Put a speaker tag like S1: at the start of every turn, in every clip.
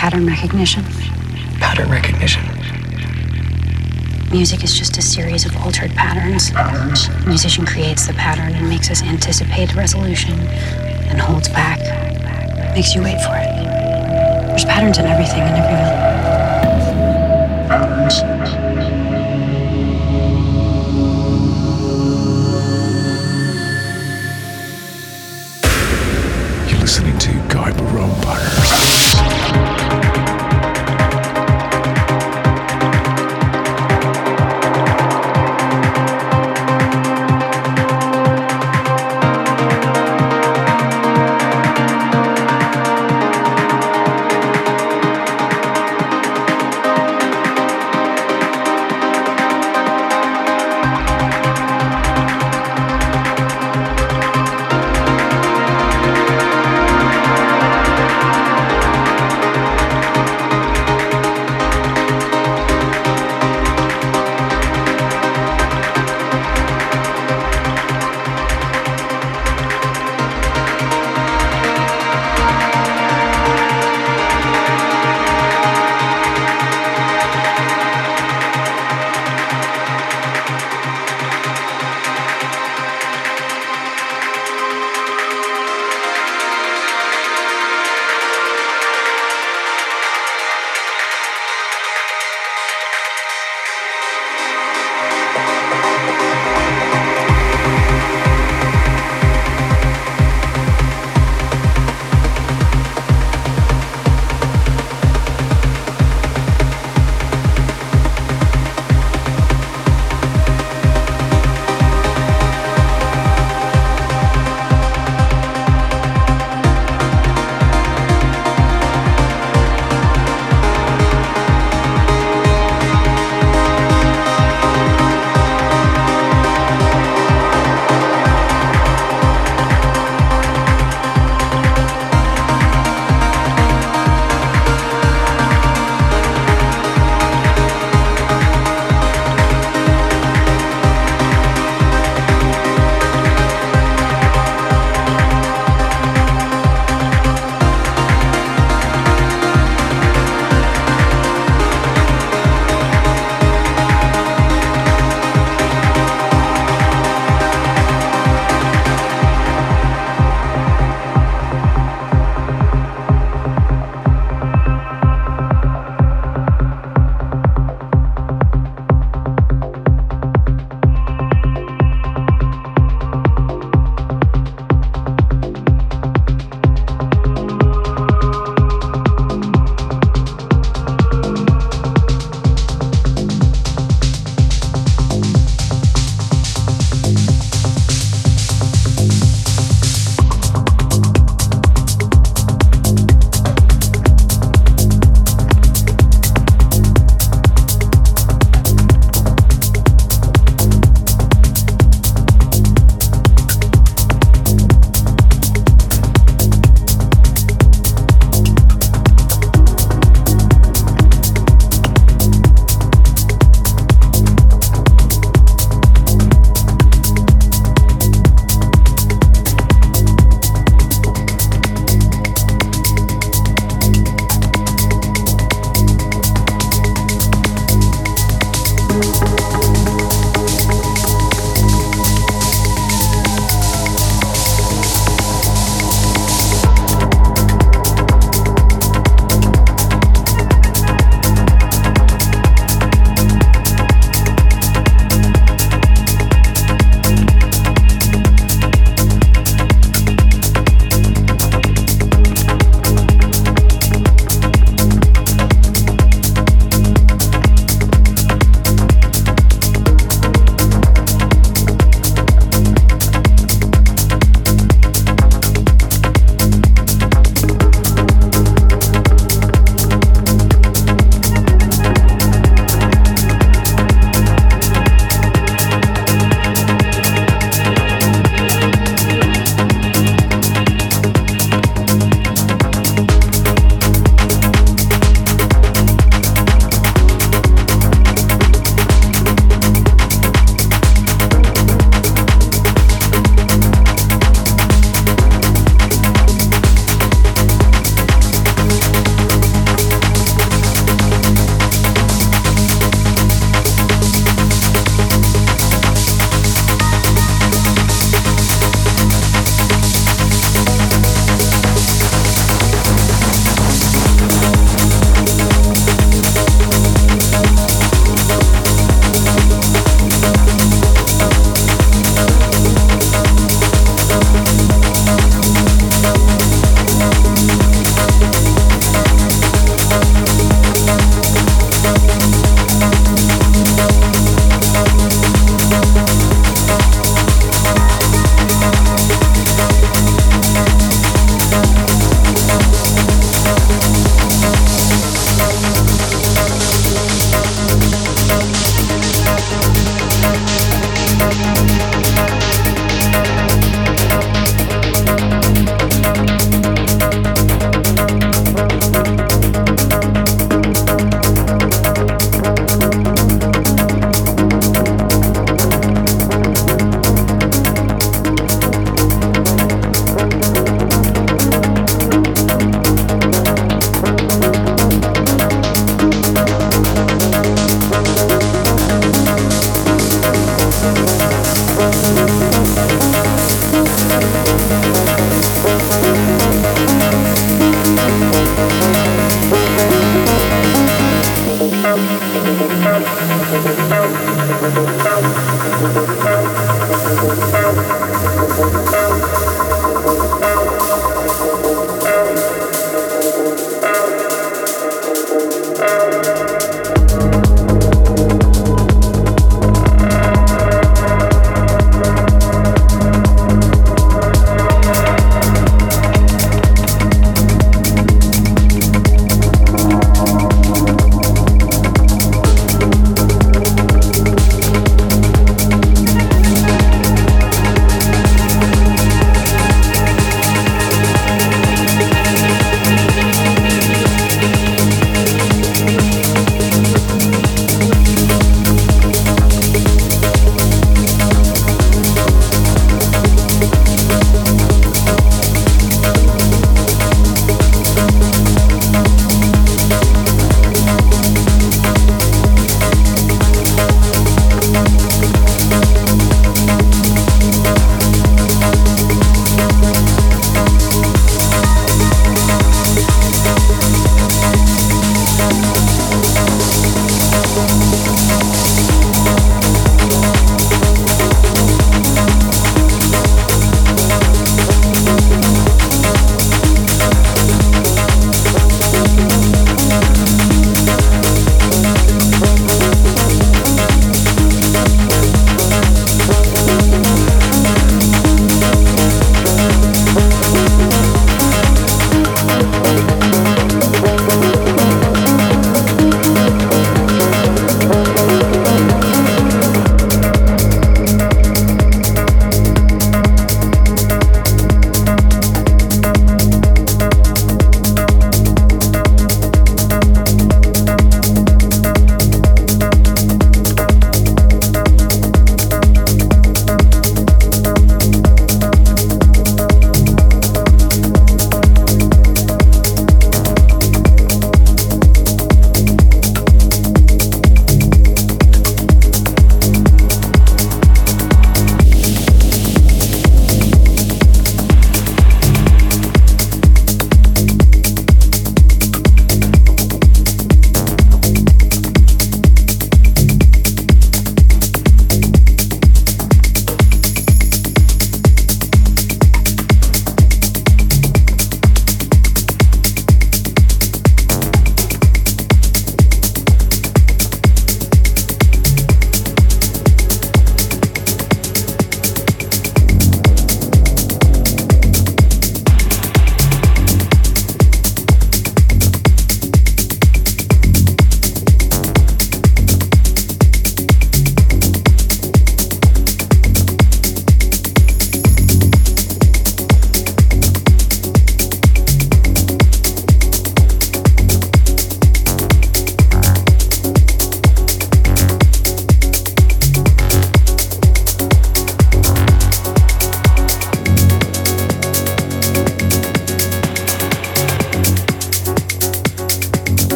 S1: pattern recognition.
S2: Pattern recognition.
S1: Music is just a series of altered patterns. The musician creates the pattern and makes us anticipate resolution and holds back, makes you wait for it. There's patterns in everything and everyone. Patterns.
S3: You're listening to Guy Barone
S4: every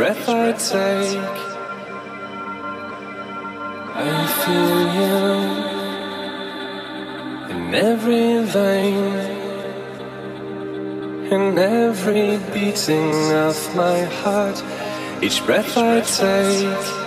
S4: breath I take, I feel you in every vein, in every beating of my heart, each breath I take.